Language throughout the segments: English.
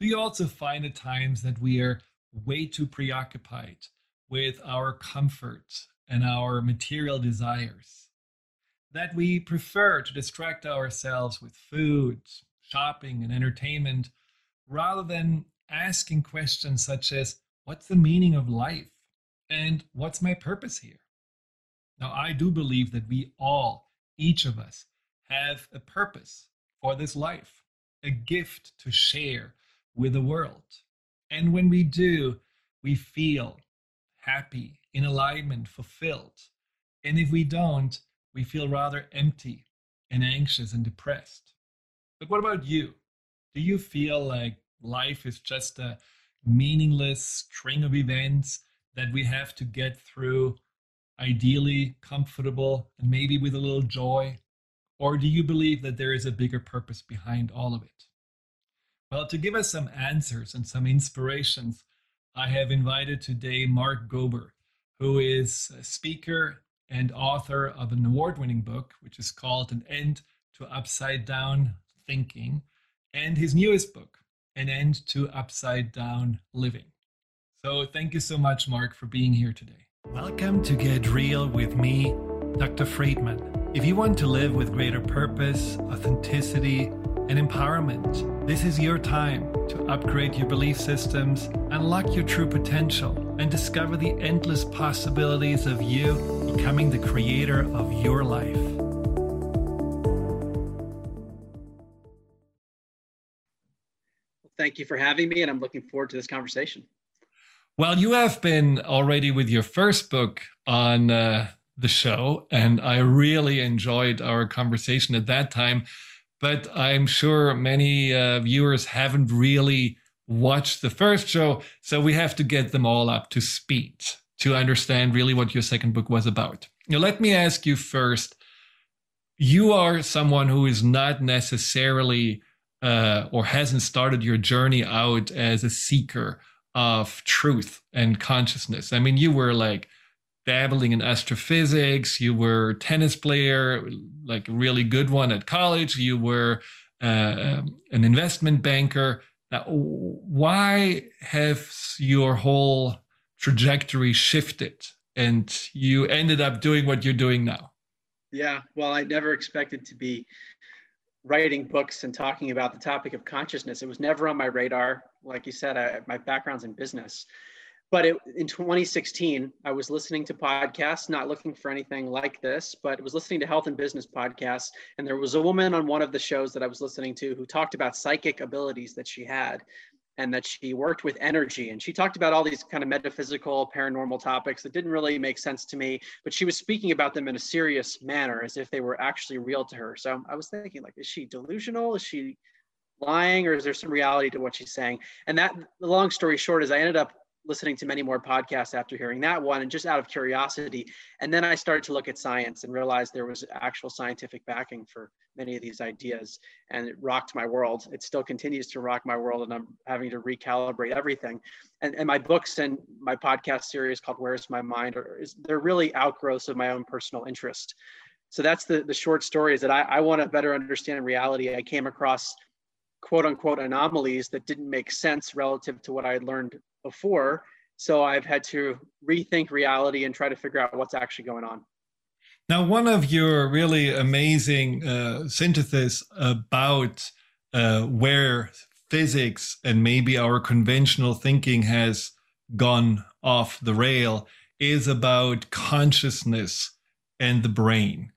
Do you also find at times that we are way too preoccupied with our comfort and our material desires? That we prefer to distract ourselves with food, shopping, and entertainment rather than asking questions such as, What's the meaning of life? And what's my purpose here? Now, I do believe that we all, each of us, have a purpose for this life, a gift to share with the world. And when we do, we feel happy, in alignment, fulfilled. And if we don't, we feel rather empty and anxious and depressed. But what about you? Do you feel like life is just a meaningless string of events that we have to get through, ideally comfortable and maybe with a little joy? Or do you believe that there is a bigger purpose behind all of it? Well, to give us some answers and some inspirations, I have invited today Mark Gober, who is a speaker and author of an award winning book, which is called An End to Upside Down Thinking, and his newest book, An End to Upside Down Living. So, thank you so much, Mark, for being here today. Welcome to Get Real with me, Dr. Friedman. If you want to live with greater purpose, authenticity, and empowerment, this is your time to upgrade your belief systems, unlock your true potential, and discover the endless possibilities of you becoming the creator of your life. Thank you for having me, and I'm looking forward to this conversation. Well, you have been already with your first book on uh, the show, and I really enjoyed our conversation at that time. But I'm sure many uh, viewers haven't really watched the first show, so we have to get them all up to speed to understand really what your second book was about. Now, let me ask you first you are someone who is not necessarily uh, or hasn't started your journey out as a seeker of truth and consciousness. I mean, you were like dabbling in astrophysics, you were a tennis player, like a really good one at college, you were uh, an investment banker. Now, why have your whole trajectory shifted and you ended up doing what you're doing now? Yeah, well, I never expected to be writing books and talking about the topic of consciousness. It was never on my radar. Like you said, I, my background's in business. But it, in 2016, I was listening to podcasts, not looking for anything like this, but was listening to health and business podcasts. And there was a woman on one of the shows that I was listening to who talked about psychic abilities that she had and that she worked with energy. And she talked about all these kind of metaphysical paranormal topics that didn't really make sense to me but she was speaking about them in a serious manner as if they were actually real to her. So i was thinking like is she delusional? Is she lying? Or is there some reality to what she's saying? And that the long story short is i ended up listening to many more podcasts after hearing that one and just out of curiosity. And then I started to look at science and realized there was actual scientific backing for many of these ideas. And it rocked my world. It still continues to rock my world. And I'm having to recalibrate everything. And, and my books and my podcast series called Where's My Mind, are, is, they're really outgrowths of my own personal interest. So that's the, the short story is that I, I want to better understand reality. I came across quote unquote anomalies that didn't make sense relative to what I had learned before. So I've had to rethink reality and try to figure out what's actually going on. Now, one of your really amazing uh, synthesis about uh, where physics and maybe our conventional thinking has gone off the rail is about consciousness and the brain.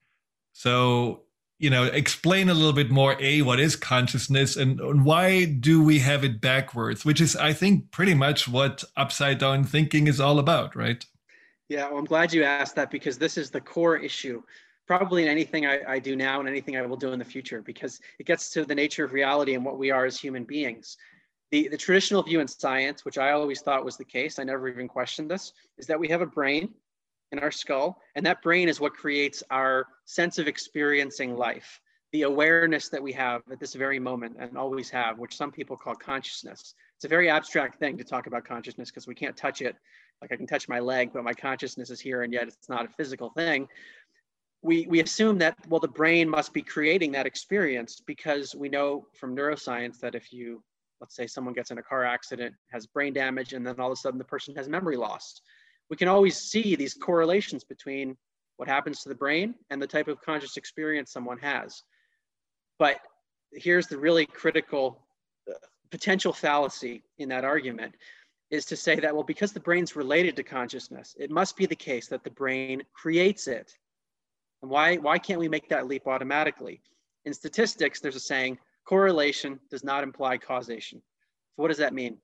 So you know explain a little bit more a what is consciousness and, and why do we have it backwards which is i think pretty much what upside down thinking is all about right? Yeah well i'm glad you asked that because this is the core issue probably in anything I, I do now and anything i will do in the future because it gets to the nature of reality and what we are as human beings. The, the traditional view in science which i always thought was the case i never even questioned this is that we have a brain in our skull. And that brain is what creates our sense of experiencing life, the awareness that we have at this very moment and always have, which some people call consciousness. It's a very abstract thing to talk about consciousness because we can't touch it. Like I can touch my leg, but my consciousness is here and yet it's not a physical thing. We, we assume that, well, the brain must be creating that experience because we know from neuroscience that if you let's say someone gets in a car accident, has brain damage, and then all of a sudden the person has memory loss. We can always see these correlations between what happens to the brain and the type of conscious experience someone has. But here's the really critical uh, potential fallacy in that argument is to say that, well, because the brain's related to consciousness, it must be the case that the brain creates it. And why, why can't we make that leap automatically? In statistics, there's a saying, correlation does not imply causation. So what does that mean?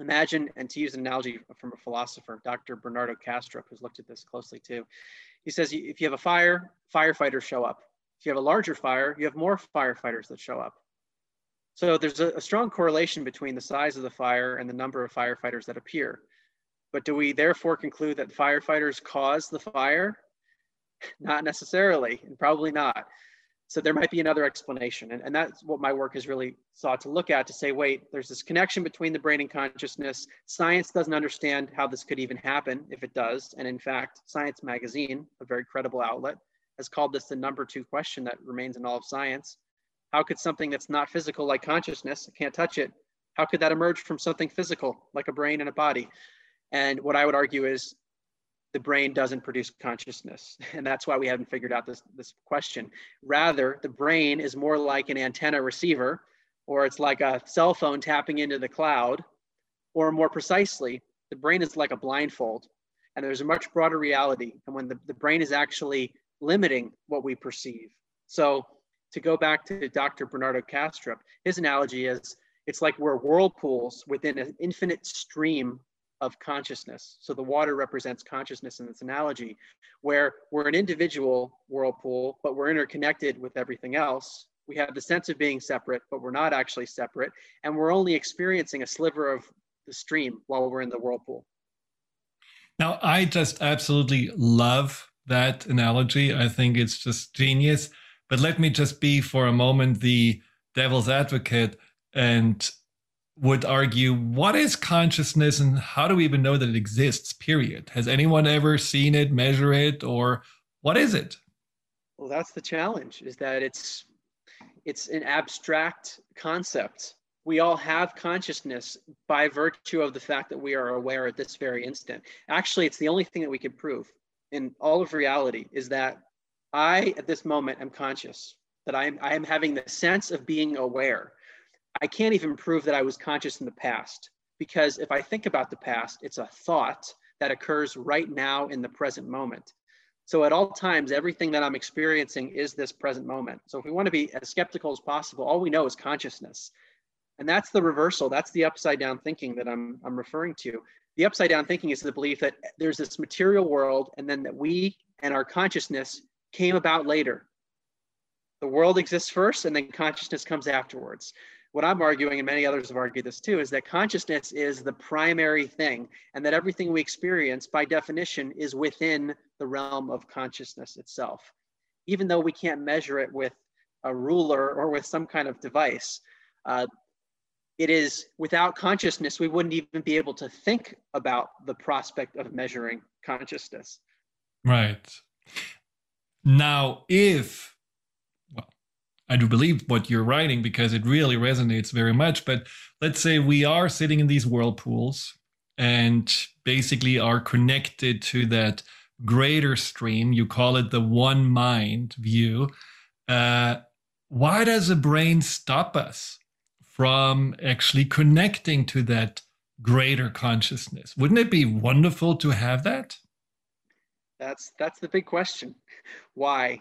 Imagine, and to use an analogy from a philosopher, Dr. Bernardo Kastrup, who's looked at this closely too. He says, if you have a fire, firefighters show up. If you have a larger fire, you have more firefighters that show up. So there's a, a, strong correlation between the size of the fire and the number of firefighters that appear. But do we therefore conclude that firefighters cause the fire? Not necessarily, and probably not. So there might be another explanation. And, and that's what my work has really sought to look at to say, wait, there's this connection between the brain and consciousness. Science doesn't understand how this could even happen if it does. And in fact, Science Magazine, a very credible outlet, has called this the number two question that remains in all of science. How could something that's not physical, like consciousness, I can't touch it, how could that emerge from something physical, like a brain and a body? And what I would argue is the brain doesn't produce consciousness. And that's why we haven't figured out this, this question. Rather, the brain is more like an antenna receiver, or it's like a cell phone tapping into the cloud, or more precisely, the brain is like a blindfold. And there's a much broader reality. And when the, the brain is actually limiting what we perceive. So to go back to Dr. Bernardo Kastrup, his analogy is it's like we're whirlpools within an infinite stream of consciousness. So the water represents consciousness in this analogy, where we're an individual whirlpool, but we're interconnected with everything else. We have the sense of being separate, but we're not actually separate. And we're only experiencing a sliver of the stream while we're in the whirlpool. Now, I just absolutely love that analogy. I think it's just genius. But let me just be for a moment the devil's advocate and would argue what is consciousness and how do we even know that it exists period? Has anyone ever seen it measure it or what is it? Well that's the challenge is that it's it's an abstract concept. We all have consciousness by virtue of the fact that we are aware at this very instant. Actually it's the only thing that we can prove in all of reality is that i at this moment am conscious that i am, I am having the sense of being aware I can't even prove that I was conscious in the past because if I think about the past, it's a thought that occurs right now in the present moment. So at all times, everything that I'm experiencing is this present moment. So if we want to be as skeptical as possible, all we know is consciousness. And that's the reversal. That's the upside down thinking that I'm, I'm referring to. The upside down thinking is the belief that there's this material world and then that we and our consciousness came about later. The world exists first and then consciousness comes afterwards what I'm arguing, and many others have argued this too, is that consciousness is the primary thing, and that everything we experience, by definition, is within the realm of consciousness itself. Even though we can't measure it with a ruler or with some kind of device, uh, it is without consciousness, we wouldn't even be able to think about the prospect of measuring consciousness. Right. Now, if I do believe what you're writing because it really resonates very much. But let's say we are sitting in these whirlpools and basically are connected to that greater stream. You call it the one mind view. Uh, why does the brain stop us from actually connecting to that greater consciousness? Wouldn't it be wonderful to have that? That's that's the big question. Why?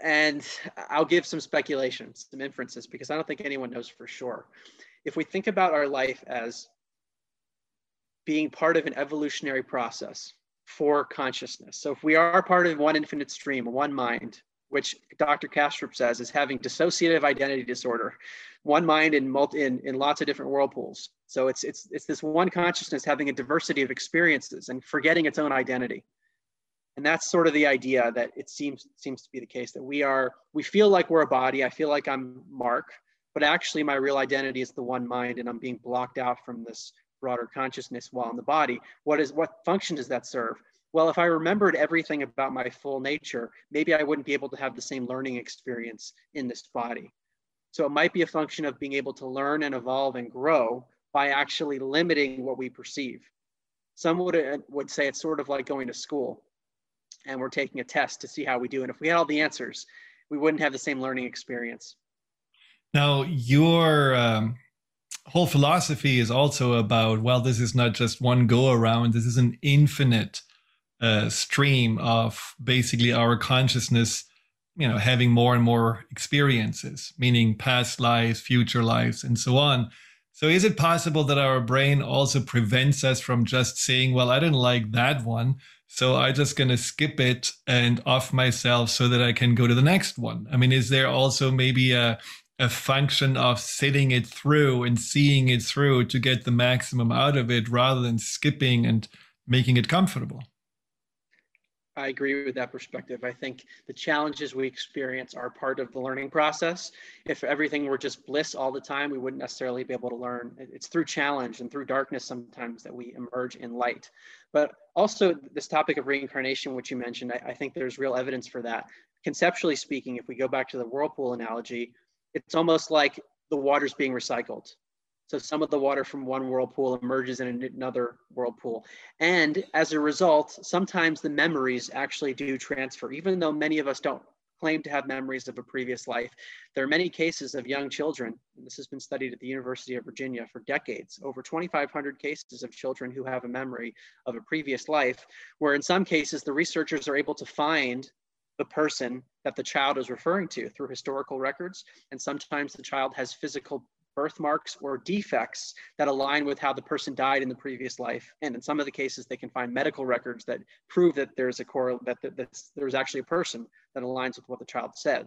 And I'll give some speculation, some inferences, because I don't think anyone knows for sure. If we think about our life as being part of an evolutionary process for consciousness, so if we are part of one infinite stream, one mind, which Dr. Kastrup says is having dissociative identity disorder, one mind in, multi, in, in lots of different whirlpools. So it's, it's, it's this one consciousness having a diversity of experiences and forgetting its own identity and that's sort of the idea that it seems seems to be the case that we are we feel like we're a body. I feel like i'm mark but actually my real identity is the one mind and i'm being blocked out from this broader consciousness while in the body. What is what function does that serve? Well if i remembered everything about my full nature maybe i wouldn't be able to have the same learning experience in this body. So it might be a function of being able to learn and evolve and grow by actually limiting what we perceive. Some would, uh, would say it's sort of like going to school and we're taking a test to see how we do. And if we had all the answers, we wouldn't have the same learning experience. Now, your um, whole philosophy is also about well, this is not just one go around, this is an infinite uh, stream of basically our consciousness you know having more and more experiences meaning past lives future lives and so on so is it possible that our brain also prevents us from just saying well i didn't like that one so i'm just going to skip it and off myself so that i can go to the next one i mean is there also maybe a a function of sitting it through and seeing it through to get the maximum out of it rather than skipping and making it comfortable I agree with that perspective. I think the challenges we experience are part of the learning process. If everything were just bliss all the time, we wouldn't necessarily be able to learn. It's through challenge and through darkness sometimes that we emerge in light. But also, this topic of reincarnation, which you mentioned, I, I think there's real evidence for that. Conceptually speaking, if we go back to the whirlpool analogy, it's almost like the water's being recycled. So some of the water from one whirlpool emerges in another whirlpool. And as a result, sometimes the memories actually do transfer, even though many of us don't claim to have memories of a previous life. There are many cases of young children, this has been studied at the University of Virginia for decades, over 2,500 cases of children who have a memory of a previous life, where in some cases the researchers are able to find the person that the child is referring to through historical records. And sometimes the child has physical birthmarks or defects that align with how the person died in the previous life. And in some of the cases, they can find medical records that prove that there's a core that, that, there's actually a person that aligns with what the child said.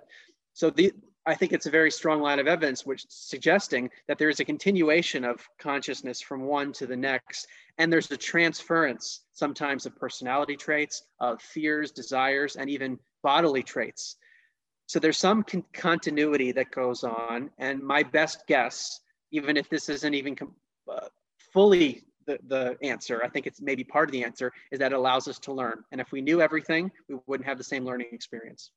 So the, I think it's a very strong line of evidence which suggesting that there is a continuation of consciousness from one to the next. And there's a transference sometimes of personality traits, of fears, desires, and even bodily traits so there's some con- continuity that goes on. And my best guess, even if this isn't even com- uh, fully the, the answer, I think it's maybe part of the answer, is that it allows us to learn. And if we knew everything, we wouldn't have the same learning experience.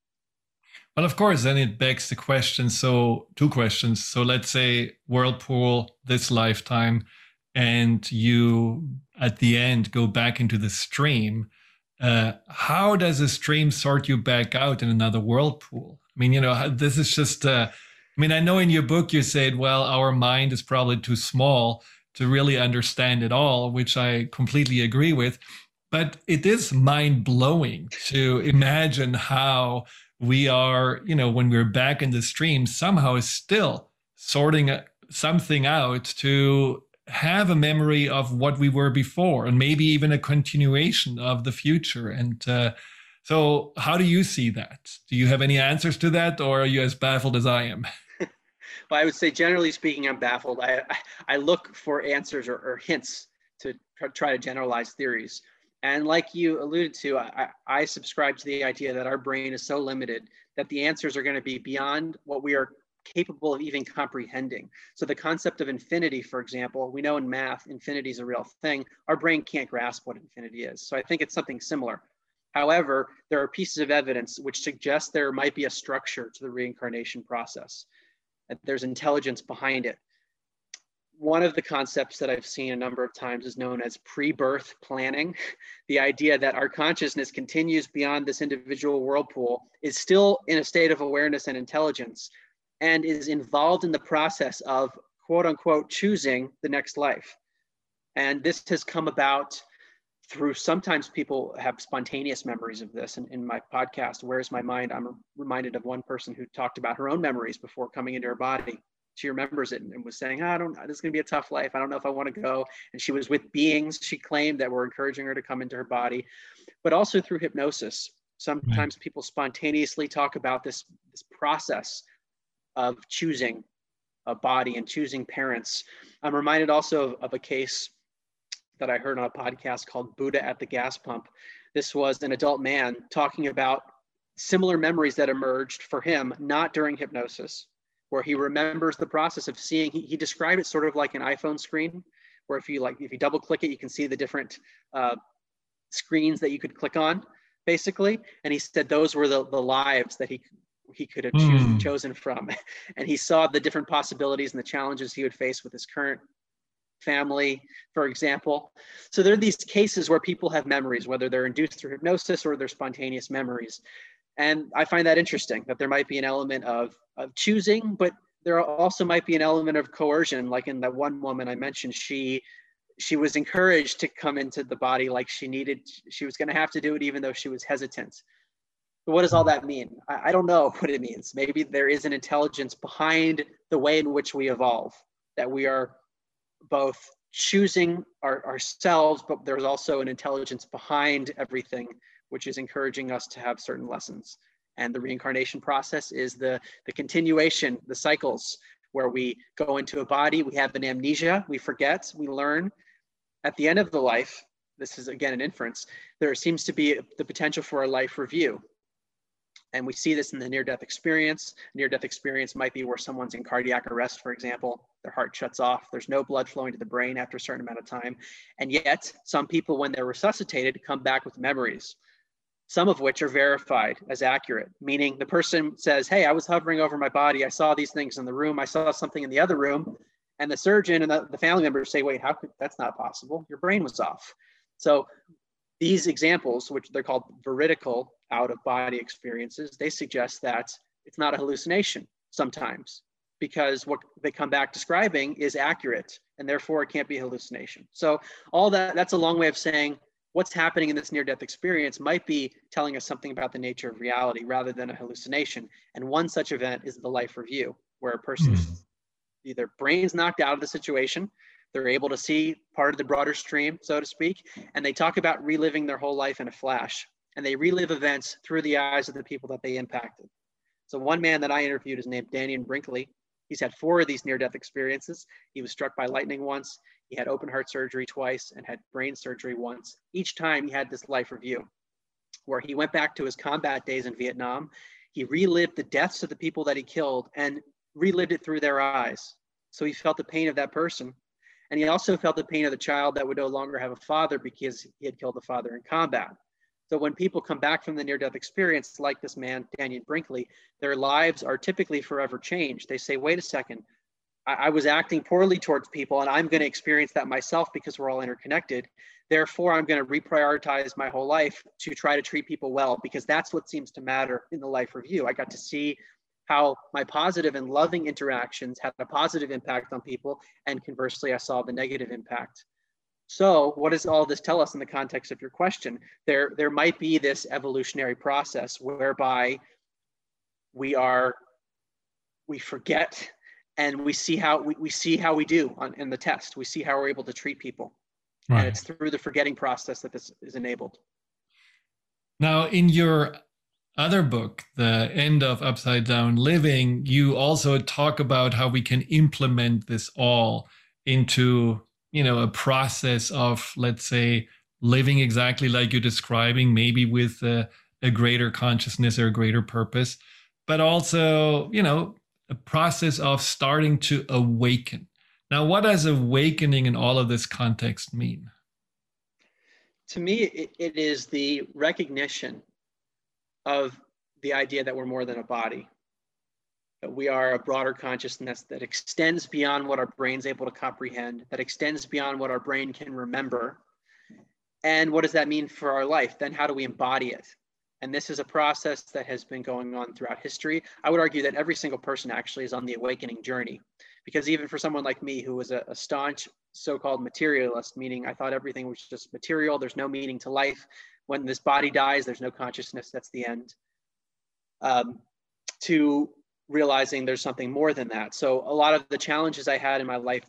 Well, of course, then it begs the question. So, two questions. So, let's say Whirlpool this lifetime, and you at the end go back into the stream. Uh, how does a stream sort you back out in another whirlpool? I mean, you know, this is just, uh, I mean, I know in your book you said, well, our mind is probably too small to really understand it all, which I completely agree with. But it is mind blowing to imagine how we are, you know, when we're back in the stream, somehow still sorting something out to have a memory of what we were before and maybe even a continuation of the future. And uh, so, how do you see that? Do you have any answers to that, or are you as baffled as I am? well, I would say, generally speaking, I'm baffled. I, I, I look for answers or, or, hints to try to generalize theories. And like you alluded to, I, I subscribe to the idea that our brain is so limited that the answers are going to be beyond what we are capable of even comprehending. So the concept of infinity, for example, we know in math, infinity is a real thing. Our brain can't grasp what infinity is. So I think it's something similar. However, there are pieces of evidence which suggest there might be a structure to the reincarnation process. That there's intelligence behind it. One of the concepts that I've seen a number of times is known as pre-birth planning. The idea that our consciousness continues beyond this individual whirlpool is still in a state of awareness and intelligence and is involved in the process of quote unquote choosing the next life. And this has come about through sometimes people have spontaneous memories of this. And in my podcast, Where's My Mind, I'm reminded of one person who talked about her own memories before coming into her body. She remembers it and was saying, oh, I don't, know, this is going to be a tough life. I don't know if I want to go. And she was with beings she claimed that were encouraging her to come into her body, but also through hypnosis. Sometimes right. people spontaneously talk about this, this process of choosing a body and choosing parents. I'm reminded also of, of a case that I heard on a podcast called Buddha at the Gas Pump. This was an adult man talking about similar memories that emerged for him, not during hypnosis, where he remembers the process of seeing. He, he described it sort of like an iPhone screen, where if you like, if you double click it, you can see the different uh, screens that you could click on, basically. And he said those were the, the lives that he he could have mm. chosen from. And he saw the different possibilities and the challenges he would face with his current family, for example. So there are these cases where people have memories, whether they're induced through hypnosis or they're spontaneous memories. And I find that interesting that there might be an element of, of choosing, but there also might be an element of coercion. Like in that one woman I mentioned, she she was encouraged to come into the body like she needed. She was going to have to do it even though she was hesitant. What does all that mean? I, I don't know what it means. Maybe there is an intelligence behind the way in which we evolve, that we are both choosing our, ourselves, but there's also an intelligence behind everything, which is encouraging us to have certain lessons. And the reincarnation process is the, the continuation, the cycles where we go into a body, we have an amnesia, we forget, we learn. At the end of the life, this is again an inference, there seems to be the potential for a life review. And we see this in the near death experience. Near death experience might be where someone's in cardiac arrest, for example, their heart shuts off, there's no blood flowing to the brain after a certain amount of time. And yet, some people, when they're resuscitated, come back with memories, some of which are verified as accurate, meaning the person says, Hey, I was hovering over my body, I saw these things in the room, I saw something in the other room. And the surgeon and the, family members say, Wait, how could that's not possible? Your brain was off. So these examples, which they're called veridical out of body experiences, they suggest that it's not a hallucination sometimes because what they come back describing is accurate and therefore it can't be a hallucination. So all that that's a long way of saying what's happening in this near death experience might be telling us something about the nature of reality rather than a hallucination. And one such event is the life review where a person's mm. either brain's knocked out of the situation they're able to see part of the broader stream, so to speak, and they talk about reliving their whole life in a flash. And they relive events through the eyes of the people that they impacted. So one man that I interviewed is named Dannion Brinkley. He's had four of these near-death experiences. He was struck by lightning once. He had open heart surgery twice and had brain surgery once. Each time he had this life review where he went back to his combat days in Vietnam. He relived the deaths of the people that he killed and relived it through their eyes. So he felt the pain of that person and he also felt the pain of the child that would no longer have a father because he had killed the father in combat. So when people come back from the near-death experience, like this man, Dannion Brinkley, their lives are typically forever changed. They say, wait a second, I, I was acting poorly towards people and I'm going to experience that myself because we're all interconnected. Therefore, I'm going to reprioritize my whole life to try to treat people well because that's what seems to matter in the life review. I got to see how my positive and loving interactions had a positive impact on people. And conversely, I saw the negative impact. So what does all this tell us in the context of your question? There, there might be this evolutionary process whereby we are, we forget and we see how we, we see how we do on, in the test. We see how we're able to treat people. Right. And it's through the forgetting process that this is enabled. Now, in your other book, The End of Upside Down Living, you also talk about how we can implement this all into, you know, a process of, let's say, living exactly like you're describing, maybe with a, a greater consciousness or a greater purpose, but also, you know, a process of starting to awaken. Now, what does awakening in all of this context mean? To me, it, it is the recognition of the idea that we're more than a body, that we are a broader consciousness that extends beyond what our brain's able to comprehend, that extends beyond what our brain can remember. And what does that mean for our life? Then how do we embody it? And this is a process that has been going on throughout history. I would argue that every single person actually is on the awakening journey. Because even for someone like me, who was a, a staunch so called materialist, meaning I thought everything was just material, there's no meaning to life, when this body dies, there's no consciousness, that's the end. Um, to realizing there's something more than that. So a lot of the challenges I had in my life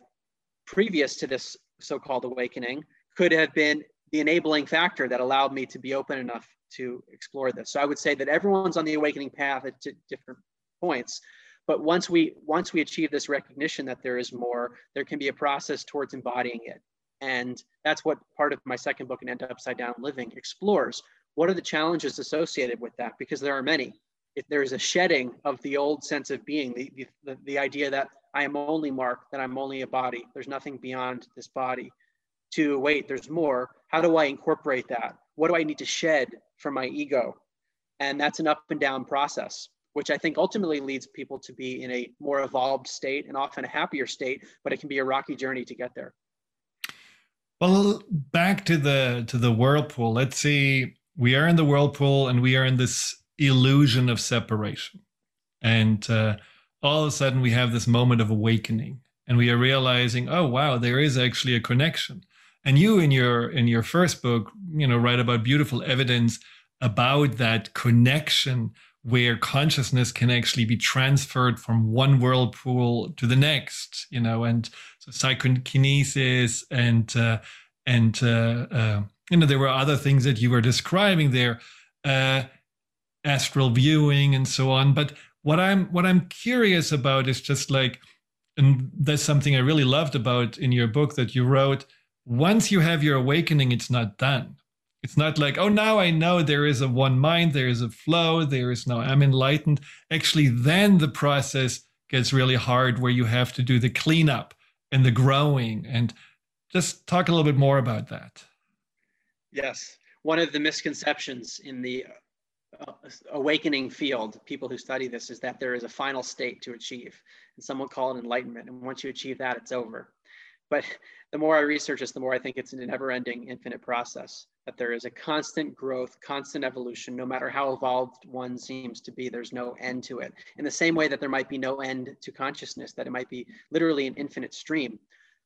previous to this so-called awakening could have been the enabling factor that allowed me to be open enough to explore this. So I would say that everyone's on the awakening path at different points. But once we once we achieve this recognition that there is more, there can be a process towards embodying it. And that's what part of my second book, An End Upside Down Living, explores. What are the challenges associated with that? Because there are many. If there is a shedding of the old sense of being, the, the, the idea that I am only Mark, that I'm only a body, there's nothing beyond this body, to wait, there's more. How do I incorporate that? What do I need to shed from my ego? And that's an up and down process. which I think ultimately leads people to be in a more evolved state and often a happier state, but it can be a rocky journey to get there. Well, back to the to the whirlpool. Let's see, we are in the whirlpool and we are in this illusion of separation. And uh, all of a sudden we have this moment of awakening and we are realizing, oh wow, there is actually a connection. And you in your in your first book, you know, write about beautiful evidence about that connection where consciousness can actually be transferred from one whirlpool to the next, you know, and so psychokinesis and uh, and uh, uh, you know there were other things that you were describing there, uh, astral viewing and so on. But what I'm what I'm curious about is just like, and that's something I really loved about in your book that you wrote. Once you have your awakening, it's not done it's not like, oh, now I know there is a one mind, there is a flow, there is now I'm enlightened. Actually, then the process gets really hard where you have to do the cleanup and the growing. And just talk a little bit more about that. Yes. One of the misconceptions in the uh, awakening field, people who study this, is that there is a final state to achieve. And some will call it enlightenment. And once you achieve that, it's over. But the more I research this, the more I think it's a never ending, infinite process that there is a constant growth, constant evolution, no matter how evolved one seems to be, there's no end to it. In the same way that there might be no end to consciousness, that it might be literally an infinite stream.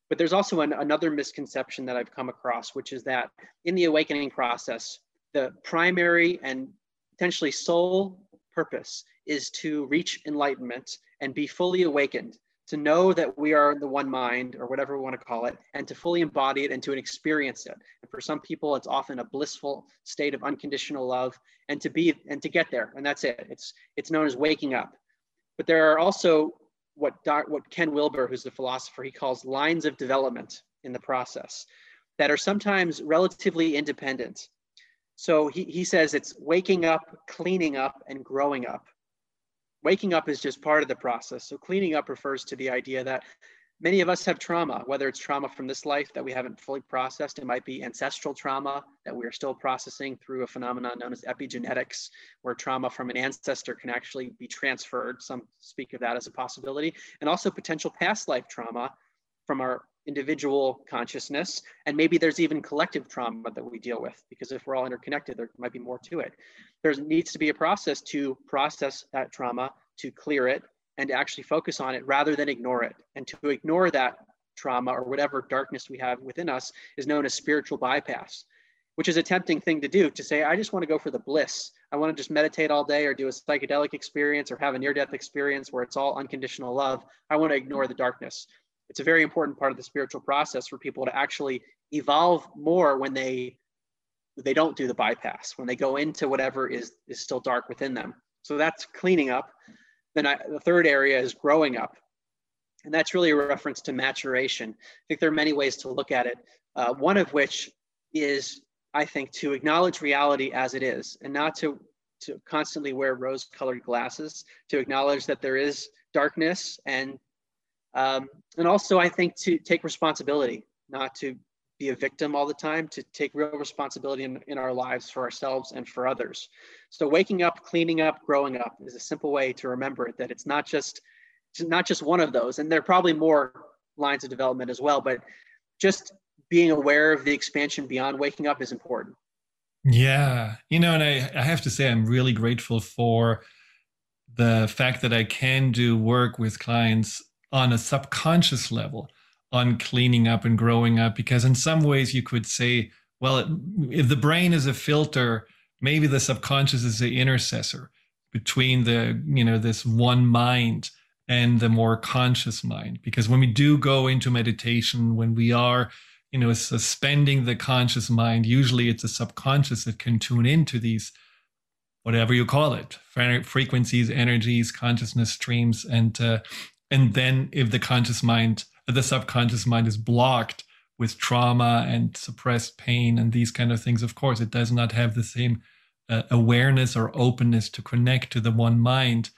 But there's also an, another misconception that I've come across, which is that in the awakening process, the primary and potentially sole purpose is to reach enlightenment and be fully awakened to know that we are the one mind or whatever we want to call it and to fully embody it and to experience it. And for some people it's often a blissful state of unconditional love and to be and to get there and that's it. It's it's known as waking up. But there are also what what ken wilber who's the philosopher he calls lines of development in the process that are sometimes relatively independent so he, he says it's waking up cleaning up and growing up Waking up is just part of the process. So cleaning up refers to the idea that many of us have trauma, whether it's trauma from this life that we haven't fully processed, it might be ancestral trauma that we are still processing through a phenomenon known as epigenetics, where trauma from an ancestor can actually be transferred. Some speak of that as a possibility, and also potential past life trauma from our individual consciousness. And maybe there's even collective trauma that we deal with, because if we're all interconnected, there might be more to it. There needs to be a process to process that trauma, to clear it, and to actually focus on it rather than ignore it. And to ignore that trauma or whatever darkness we have within us is known as spiritual bypass, which is a tempting thing to do to say, I just want to go for the bliss. I want to just meditate all day or do a psychedelic experience or have a near death experience where it's all unconditional love. I want to ignore the darkness it's a very important part of the spiritual process for people to actually evolve more when they they don't do the bypass when they go into whatever is is still dark within them. So that's cleaning up. Then I, the third area is growing up. And that's really a reference to maturation. I think there are many ways to look at it. Uh, one of which is i think to acknowledge reality as it is and not to to constantly wear rose colored glasses to acknowledge that there is darkness and um, and also, I think to take responsibility, not to be a victim all the time, to take real responsibility in, in our lives for ourselves and for others. So waking up, cleaning up, growing up is a simple way to remember it, that it's not just it's not just one of those. And there are probably more lines of development as well, but just being aware of the expansion beyond waking up is important. Yeah. You know, and I, I have to say, I'm really grateful for the fact that I can do work with clients on a subconscious level on cleaning up and growing up because in some ways you could say well if the brain is a filter maybe the subconscious is the intercessor between the you know this one mind and the more conscious mind. Because when we do go into meditation when we are you know suspending the conscious mind usually it's a subconscious that can tune into these whatever you call it frequencies energies consciousness streams and uh, and then if the conscious mind the subconscious mind is blocked with trauma and suppressed pain and these kind of things of course it does not have the same uh, awareness or openness to connect to the one mind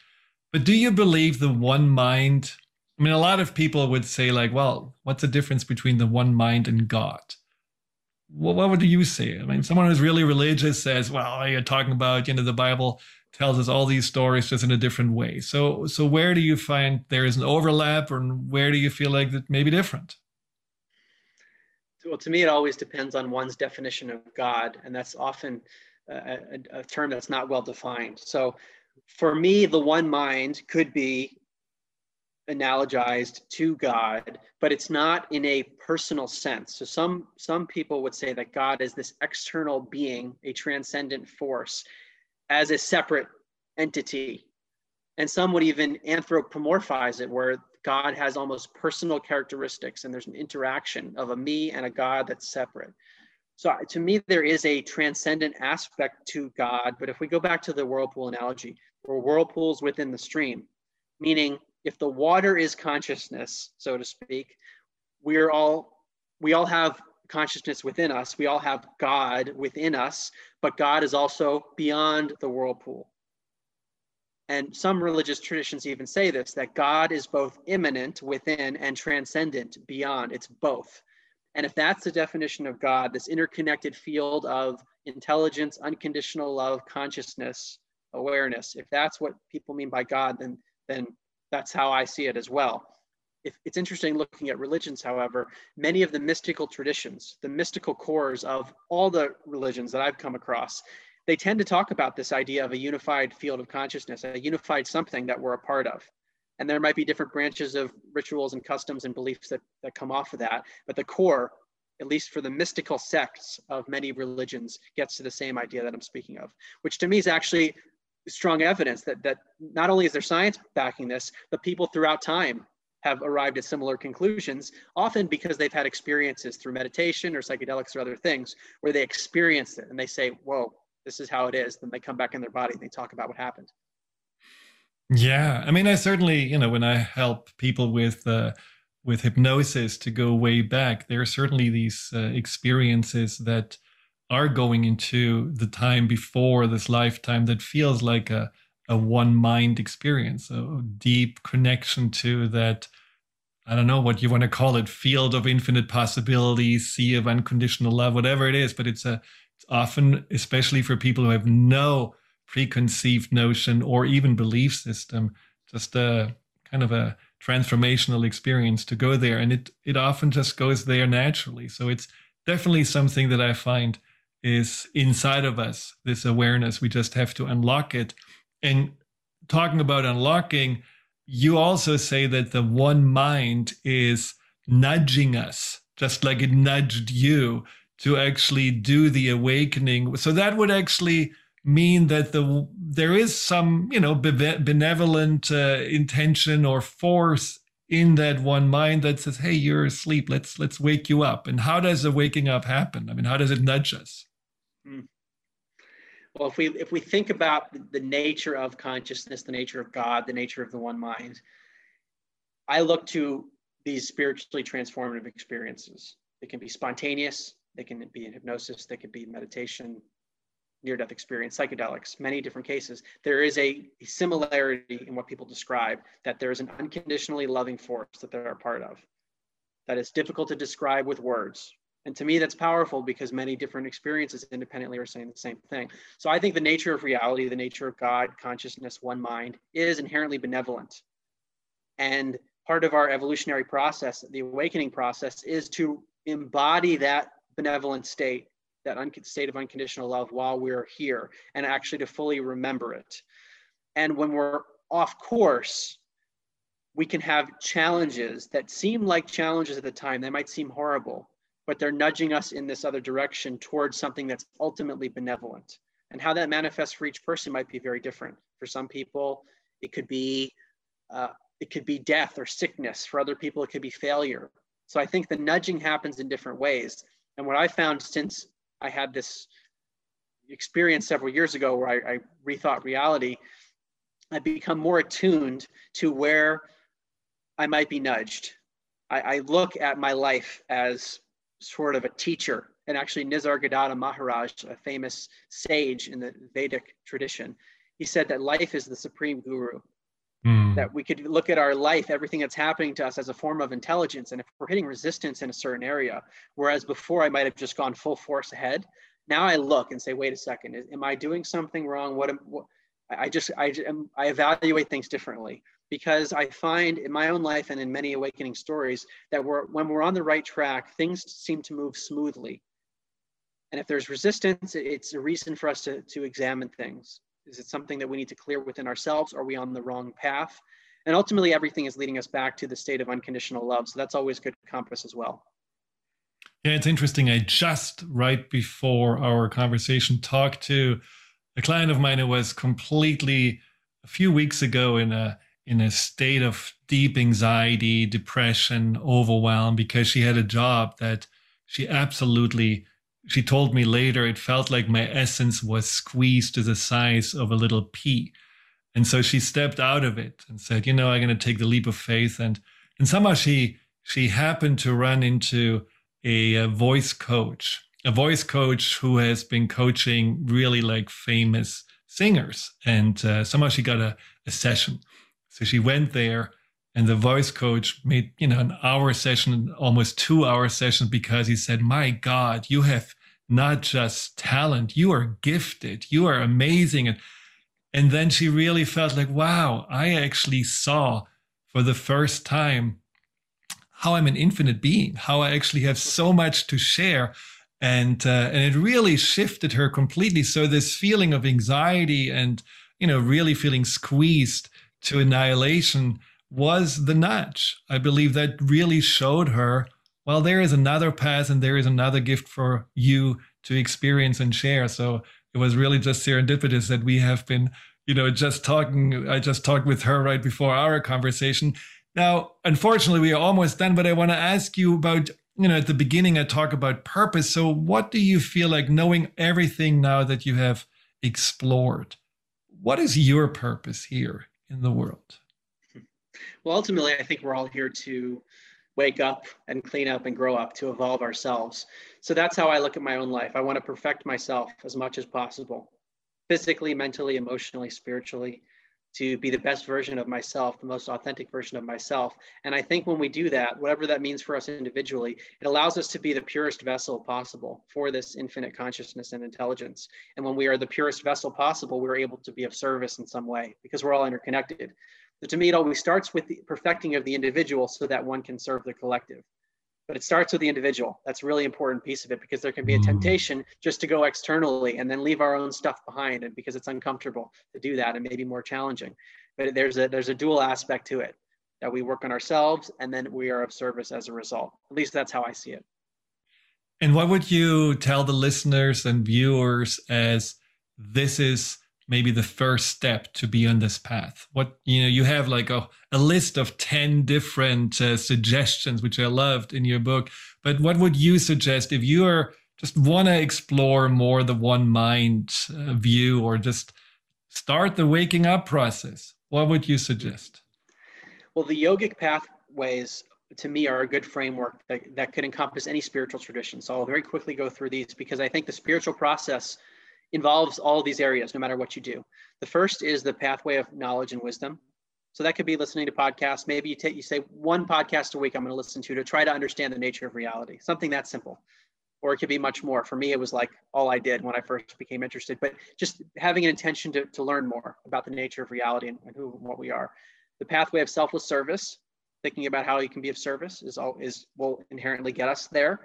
but do you believe the one mind i mean a lot of people would say like well what's the difference between the one mind and god well, what would you say? I mean, someone who's really religious says, well, you're talking about, you know, the Bible tells us all these stories just in a different way. So, so where do you find there is an overlap, or where do you feel like that may be different? Well, to me, it always depends on one's definition of God, and that's often a, a, a term that's not well defined. So, for me, the one mind could be analogized to God, but it's not in a personal sense. So some some people would say that God is this external being, a transcendent force, as a separate entity. And some would even anthropomorphize it, where God has almost personal characteristics and there's an interaction of a me and a God that's separate. So to me, there is a transcendent aspect to God. But if we go back to the whirlpool analogy, or whirlpools within the stream, meaning if the water is consciousness, so to speak, we are all we all have consciousness within us. We all have God within us, but God is also beyond the whirlpool. And some religious traditions even say this that God is both immanent within and transcendent beyond. It's both. And if that's the definition of God, this interconnected field of intelligence, unconditional love, consciousness, awareness, if that's what people mean by God, then, then that's how I see it as well. If, it's interesting looking at religions, however, many of the mystical traditions, the mystical cores of all the religions that I've come across, they tend to talk about this idea of a unified field of consciousness, a unified something that we're a part of. And there might be different branches of rituals and customs and beliefs that, that come off of that. But the core, at least for the mystical sects of many religions, gets to the same idea that I'm speaking of, which to me is actually strong evidence that that not only is there science backing this, but people throughout time have arrived at similar conclusions, often because they've had experiences through meditation or psychedelics or other things where they experience it and they say, whoa, this is how it is. Then they come back in their body and they talk about what happened. Yeah. I mean, I certainly, you know, when I help people with, uh, with hypnosis to go way back, there are certainly these uh, experiences that are going into the time before this lifetime that feels like a, a one mind experience, a deep connection to that. I don't know what you want to call it, field of infinite possibilities, sea of unconditional love, whatever it is, but it's a it's often, especially for people who have no preconceived notion or even belief system, just a kind of a transformational experience to go there. And it it often just goes there naturally. So it's definitely something that I find is inside of us, this awareness. We just have to unlock it. And talking about unlocking, you also say that the one mind is nudging us, just like it nudged you to actually do the awakening. So that would actually mean that the there is some you know benevolent uh, intention or force in that one mind that says hey you're asleep let's let's wake you up and how does the waking up happen i mean how does it nudge us Hmm. Well, if we if we think about the nature of consciousness, the nature of God, the nature of the one mind, I look to these spiritually transformative experiences. They can be spontaneous, they can be in hypnosis, they could be meditation, near-death experience, psychedelics, many different cases. There is a similarity in what people describe that there is an unconditionally loving force that they're a part of. That is difficult to describe with words, and to me, that's powerful because many different experiences independently are saying the same thing. So I think the nature of reality, the nature of God, consciousness, one mind, is inherently benevolent. And part of our evolutionary process, the awakening process, is to embody that benevolent state, that un- state of unconditional love while we're here, and actually to fully remember it. And when we're off course, we can have challenges that seem like challenges at the time. They might seem horrible, but they're nudging us in this other direction towards something that's ultimately benevolent. And how that manifests for each person might be very different. For some people, it could be uh, it could be death or sickness. For other people, it could be failure. So I think the nudging happens in different ways. And what I found since I had this experience several years ago where I, I rethought reality, I've become more attuned to where I might be nudged. I, I look at my life as sort of a teacher. And actually, Nisargadatta Maharaj, a famous sage in the Vedic tradition, he said that life is the supreme guru. Mm. That we could look at our life, everything that's happening to us, as a form of intelligence. And if we're hitting resistance in a certain area, whereas before I might have just gone full force ahead, now I look and say, wait a second, am I doing something wrong? What, am, what I just I I evaluate things differently because I find in my own life and in many awakening stories that we're when we're on the right track, things seem to move smoothly. And if there's resistance, it's a reason for us to, to examine things. Is it something that we need to clear within ourselves? Are we on the wrong path? And ultimately, everything is leading us back to the state of unconditional love. So that's always good compass as well. Yeah, it's interesting. I just right before our conversation talked to a client of mine who was completely a few weeks ago in a in a state of deep anxiety, depression, overwhelm because she had a job that she absolutely she told me later it felt like my essence was squeezed to the size of a little pea. And so she stepped out of it and said, you know, I'm going to take the leap of faith. And and somehow she she happened to run into a, a voice coach, a voice coach who has been coaching really like famous singers. And uh, somehow she got a, a session. So she went there and the voice coach made, you know, an hour session, almost two hour session because he said, my God, you have not just talent, you are gifted, you are amazing. And, and then she really felt like, wow, I actually saw for the first time how I'm an infinite being, how I actually have so much to share. And, uh, and it really shifted her completely. So this feeling of anxiety and, you know, really feeling squeezed to annihilation was the notch. I believe that really showed her, well, there is another path and there is another gift for you to experience and share. So it was really just serendipitous that we have been, you know, just talking. I just talked with her right before our conversation. Now, unfortunately, we are almost done, but I want to ask you about, you know, at the beginning, I talk about purpose. So what do you feel like knowing everything now that you have explored? What is your purpose here in the world? Well, ultimately, I think we're all here to wake up and clean up and grow up to evolve ourselves. So that's how I look at my own life. I want to perfect myself as much as possible, physically, mentally, emotionally, spiritually, to be the best version of myself, the most authentic version of myself. And I think when we do that, whatever that means for us individually, it allows us to be the purest vessel possible for this infinite consciousness and intelligence. And when we are the purest vessel possible, we're able to be of service in some way because we're all interconnected. But to me, it always starts with the perfecting of the individual so that one can serve the collective but it starts with the individual. That's a really important piece of it because there can be a mm. temptation just to go externally and then leave our own stuff behind and because it's uncomfortable to do that and maybe more challenging. But there's a there's a dual aspect to it that we work on ourselves and then we are of service as a result. At least that's how I see it. And what would you tell the listeners and viewers as this is maybe the first step to be on this path? What you know you have like a, a list of 10 different uh, suggestions which i loved in your book but what would you suggest if you are just want to explore more the one mind uh, view or just start the waking up process? What would you suggest? Well the yogic pathways to me are a good framework that, that could encompass any spiritual tradition. So i'll very quickly go through these because i think the spiritual process involves all these areas, no matter what you do. The first is the pathway of knowledge and wisdom. So that could be listening to podcasts. Maybe you take you say one podcast a week I'm going to listen to to try to understand the nature of reality. Something that simple. Or it could be much more. For me, it was like all I did when I first became interested. But just having an intention to, to learn more about the nature of reality and, and who and what we are. The pathway of selfless service, thinking about how you can be of service is all is will inherently get us there.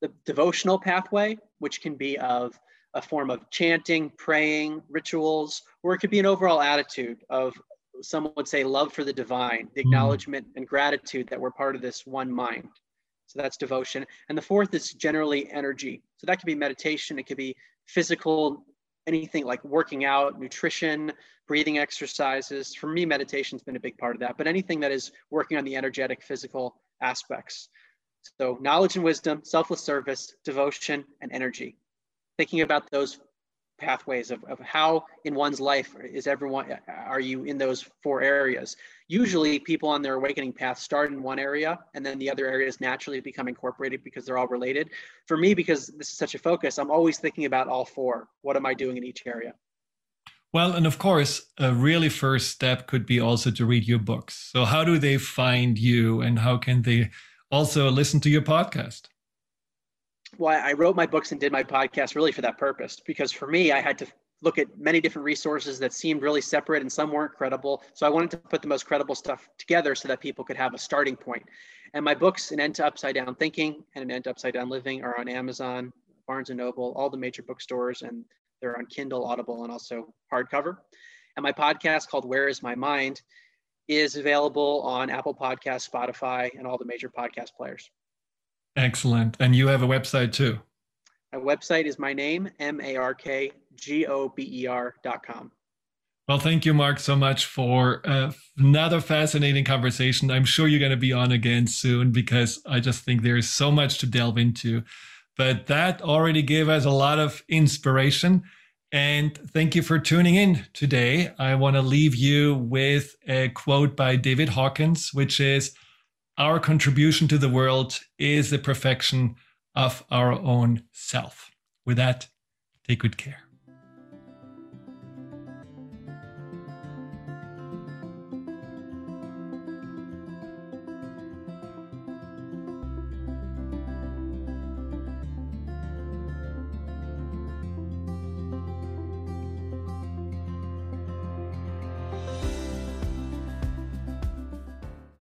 The devotional pathway, which can be of a form of chanting, praying, rituals, or it could be an overall attitude of some would say love for the divine, the hmm. acknowledgement and gratitude that we're part of this one mind. So that's devotion. And the fourth is generally energy. So that could be meditation, it could be physical, anything like working out, nutrition, breathing exercises. For me, meditation's been a big part of that, but anything that is working on the energetic, physical aspects. So knowledge and wisdom, selfless service, devotion, and energy thinking about those pathways of, of how in one's life is everyone are you in those four areas? Usually people on their awakening path start in one area and then the other areas naturally become incorporated because they're all related. For me because this is such a focus i'm always thinking about all four. What am i doing in each area? Well and of course a really first step could be also to read your books. So how do they find you and how can they also listen to your podcast well, I wrote my books and did my podcast really for that purpose because for me, I had to look at many different resources that seemed really separate and some weren't credible. So I wanted to put the most credible stuff together so that people could have a starting point. And my books, An End to Upside Down Thinking and An End to Upside Down Living, are on Amazon, Barnes and Noble, all the major bookstores, and they're on Kindle, Audible, and also hardcover. And my podcast called Where Is My Mind is available on Apple Podcasts, Spotify, and all the major podcast players. Excellent. And you have a website too. My website is my name, M A R K G O B E R dot com. Well, thank you, Mark, so much for uh, another fascinating conversation. I'm sure you're going to be on again soon because I just think there is so much to delve into. But that already gave us a lot of inspiration. And thank you for tuning in today. I want to leave you with a quote by David Hawkins, which is Our contribution to the world is the perfection of our own self. With that, take good care.